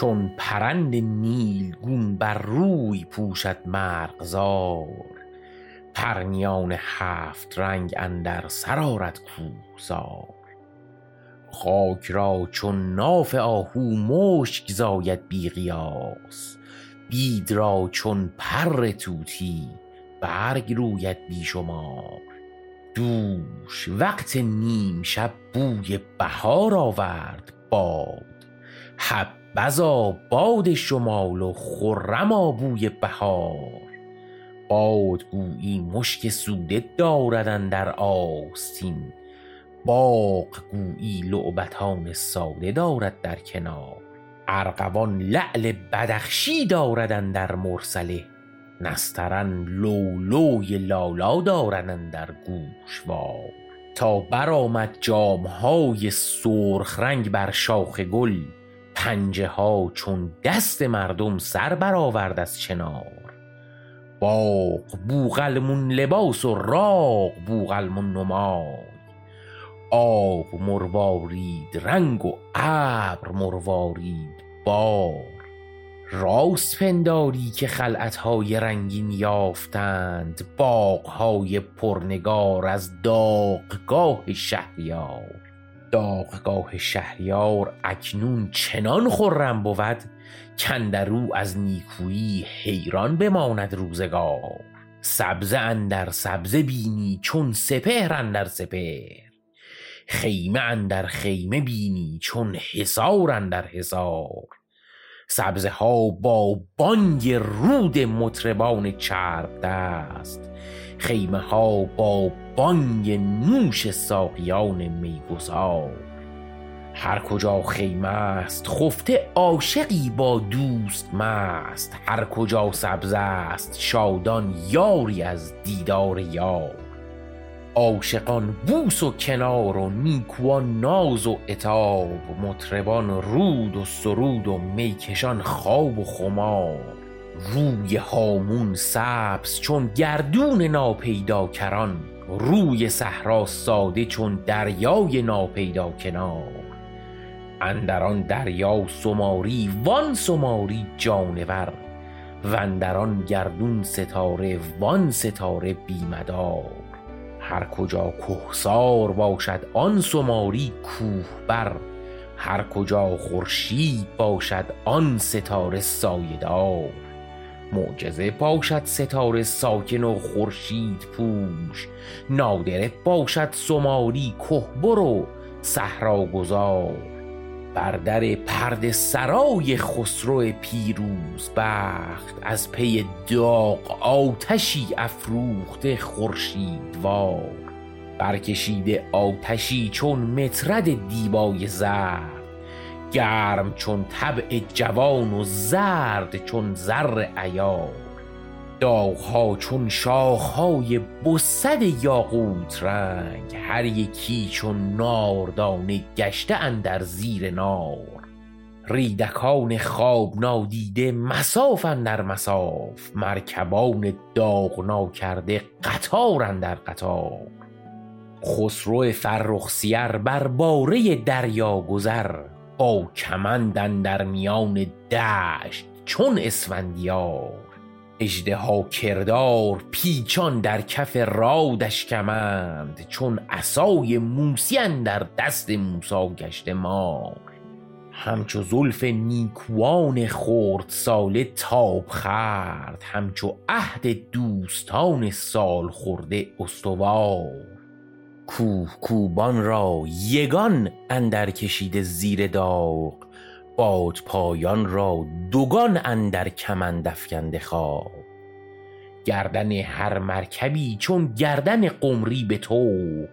چون پرند نیلگون بر روی پوشد مرغزار. پرنیان هفت رنگ اندر سر آرد خاک را چون ناف آهو مشک زاید بی قیاس. بید را چون پر طوطی برگ روید بی شمار. دوش وقت نیم شب بوی بهار آورد باد. حبذا باد شمال و خرما بوی بهار. باد گویی مشک سوده دارد اندر آستین. باغ گویی لعبتان ساده دارد در کنار. ارغوان لعل بدخشی دارد اندر مرسله نسترن لؤلؤی لالا دارد اندر گوشوار. تا برآمد جام های سرخ رنگ بر شاخ گل پنجه ها چون دست مردم سر برآورد از چنار. باغ بوقلمون لباس و راغ بوقلمون نمای. آب مروارید رنگ و ابر مروارید بار. راست پنداری که خلعت های رنگین یافتند باغ های پرنگار از داغگاه شهریار. داغگاه شهریار اکنون چنان خرم بود کاندرو از نیکویی حیران بماند روزگار. سبزه اندر سبزه بینی چون سپهر اندر سپهر. خیمه اندر خیمه بینی چون حصار اندر حصار. سبزه ها با بانگ رود مطربان چرب دست. خیمه ها با بانگ نوش ساقیان میگسار هر کجا خیمه است خفته عاشقی با دوست مست. هر کجا سبزه است شادان یاری از دیدار یار. عاشقان بوس و کنار و نیکوان ناز و عتاب. مطربان رود و سرود و میکشان خواب و خمار. روی هامون سبز چون گردون ناپیداکران روی صحرا ساده چون دریای ناپیدا کنار اندر آن دریا سماری وان سماری جانور. واندر آن گردون ستاره وان ستاره بی مدار هر کجا کهسار باشد آن سماری کوه بر هر کجا خورشید باشد آن ستاره سایه دار معجزه باشد ستاره ساکن و خورشید پوش. نادره باشد سماری کهبر و صحراگذار بر در پرده سرای خسرو پیروز بخت. از پی داغ آتشی افروخته خورشیدوار برکشیده آتشی چون مطرد دیبای زرد گرم چون طبع جوان و زرد چون زر عیار. داغها چون شاخهای بسد یاقوت رنگ هر یکی چون ناردانه گشته اندر زیر نار. ریدکان خواب نادیده مصاف اندر مصاف مرکبان داغ ناکرده قطار اندر قطار. خسرو فرخ سیر بر باره دریا گذر با کمند اندر میان دشت چون اسفندیار. اژدها کردار پیچان در کف رادش کمند چون عصای موسی اندر دست موسی گشته مار. همچو زلف نیکوان خردساله تاب خورد همچو عهد دوستان سال خورده استوار. کوهکوبان را یگان اندر کشیده زیر داغ بادپایان را دوگان اندر کمند افکنده خواب گردن هر مرکبی چون گردن قمری به طوق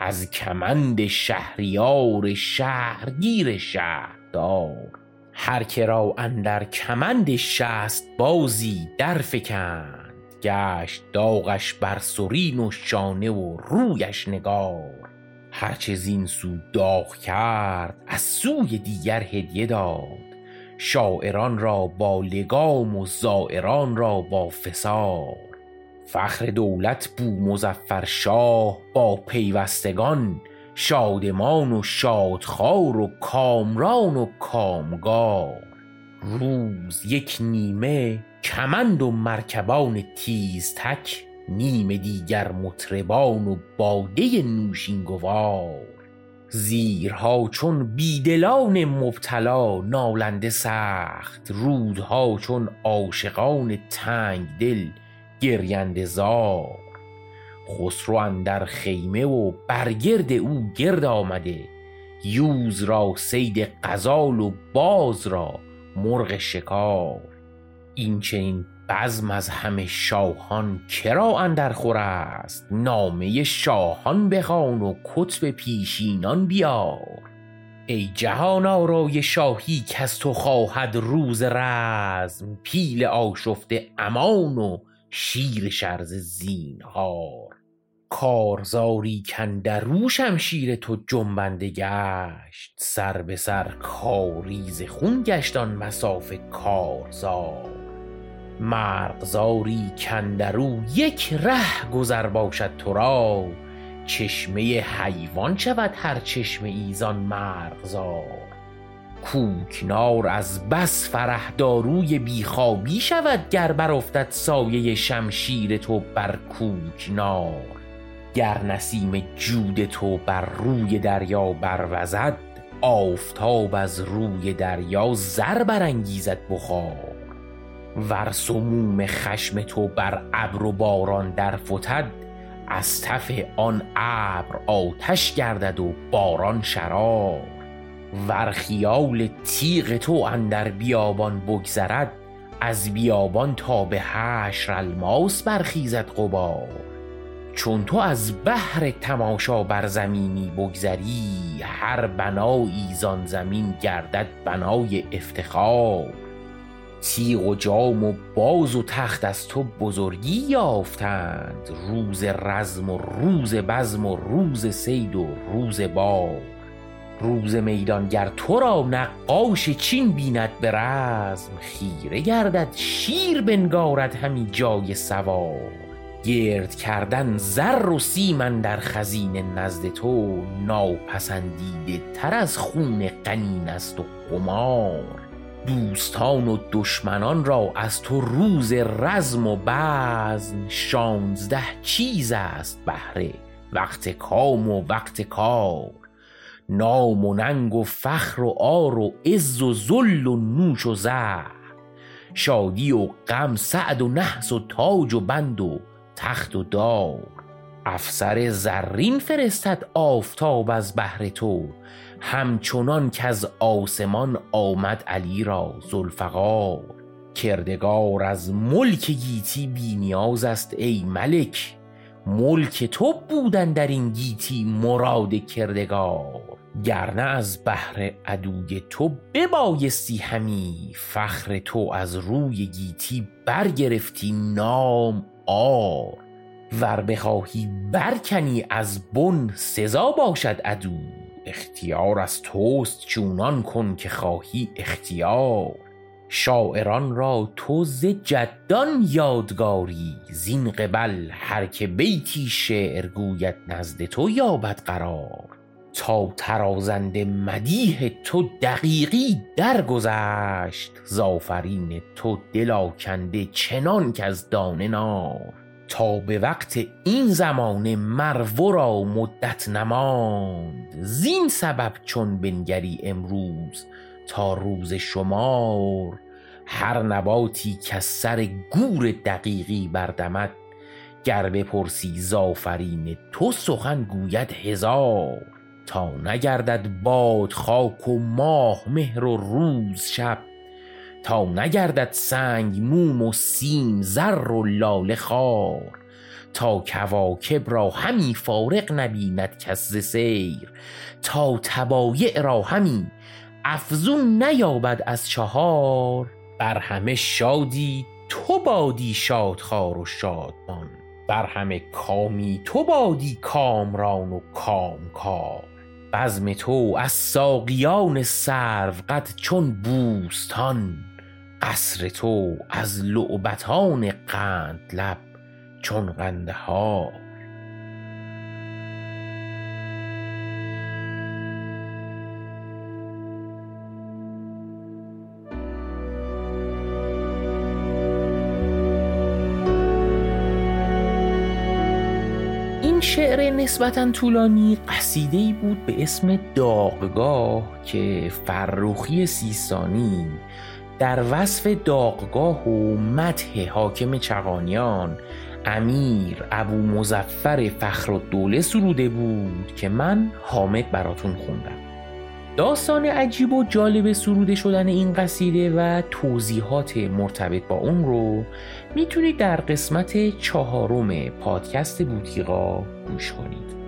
از کمند شهریار شهرگیر شهردار. هر که را اندر کمند شست بازی درفکند گشت داغش بر سرین و شانه و رویش نگار. هرچه زین سو داغ کرد از سوی دیگر هدیه داد. شاعران را با لگام و زایران را با فسار. فخر دولت بومظفر شاه با پیوستگان شادمان و شادخوار و کامران و کامگار. روز یک نیمه کمند و مرکبان تیزتک نیمه دیگر مطربان و باده نوشین گوار زیرها چون بیدلان مبتلا نالنده سخت. رودها چون عاشقان تنگ دل گرینده زار. خسرو اندر خیمه و برگرد او گرد آمده. یوز را صید غزال و باز را مرغ شکار. این چنین بزم از همه شاهان کرا اندرخور است؟ نامه شاهان بخوان و کتب پیشینان بیار. ای جهان آرای شاهی کز تو خواهد روز رزم پیل آشفته امان و شیر شرزه زینهار. کارزاری کاندرو شمشیر تو جنبنده گشت سر به سر کاریز خون گشت آن مصاف کارزار. مرغزاری کاندرو یک ره گذر باشد تو را چشمه حیوان شود هر چشمه ای زان مرغزار. کوکنار از بس فرح داروی بی خوابی شود گر برافتد سایه شمشیر تو بر کوکنار. گر نسیم جود تو بر روی دریا بروزد آفتاب از روی دریا زر برانگیزد بخار. ور سموم خشم تو بر ابر و باران درفتد از تف آن ابر آتش گردد و باران شرار. ور خیال تیغ تو اندر بیابان بگذرد از بیابان تا به حشر الماس برخیزد غبار. چون تو از بهر تماشا بر زمینی بگذری هر بنایی زان زمین گردد بنای افتخار. تیغ و جام و باز و تخت از تو بزرگی یافتند. روز رزم و روز بزم و روز صید و روز بار روز میدان گر تو را نقاش چین بیند به رزم. خیره گردد شیر بنگارد همی جای سوار. گرد کردن زر و سیم اندر خزینه نزد تو ناپسندیده تر از خون غنین است و قمار. دوستان و دشمنان را از تو روز رزم و بزم. شانزده چیز است بهره وقت کام و وقت کار. نام و ننگ و فخر و عار و عز و ذل و نوش و زهر. شادی و غم سعد و نحس و تاج و بند و تخت و دار. افسر زرین فرستد آفتاب از بهر تو. همچنان کز آسمان آمد علی را ذوالفقار. کردگار از ملک گیتی بی نیاز است ای ملک. ملک تو بود اندر این گیتی مراد کردگار. گرنه از بهر عدوی تو ببایستی همی فخر تو از روی گیتی برگرفتی نام عار ور بخواهی برکنی از بن سزا باشد عدو. اختیار از توست چونان کن که خواهی اختیار. شاعران را تو ز جدان یادگاری زین قبل هر که بیتی شعر گوید نزد تو یابد قرار. تا ترازنده مدیح تو دقیقی درگذشت ز آفرین تو دل آکنده چنان کز دانه نار. تا به وقت این زمانه مر ورا مدت نماند. زین سبب چون بنگری امروز تا روز شمار هر نباتی کز سر گور دقیقی بردمد. گر بپرسی ز آفرین تو سخن گوید هزار. تا نگردد باد خاک و ماه مهر و روز شب تا نگردد سنگ موم و سیم زر و لاله خوار تا کواکب را همی فارغ نبیند کس ز سیر. تا طبایع را همی افزون نیابد از چهار. بر همه شادی تو بادی شادخوار و شادمان. بر همه کامی تو بادی کامران و کامکار. بزم تو از ساقیان سروقد چون بوستان. قصر تو از لعبتان قند لب چون غنده ها شعر نسبتا طولانی قصیده ای بود به اسم داغگاه که فروخی سیستانی در وصف داغگاه و مته حاکم چغانیان امیر ابو مزفر فخر دوله سروده بود که من حامد براتون خوندم. داستان عجیب و جالب سروده شدن این قصیده و توضیحات مرتبط با اون رو می‌تونید در قسمت چهارم پادکست بوتیقا گوش کنید.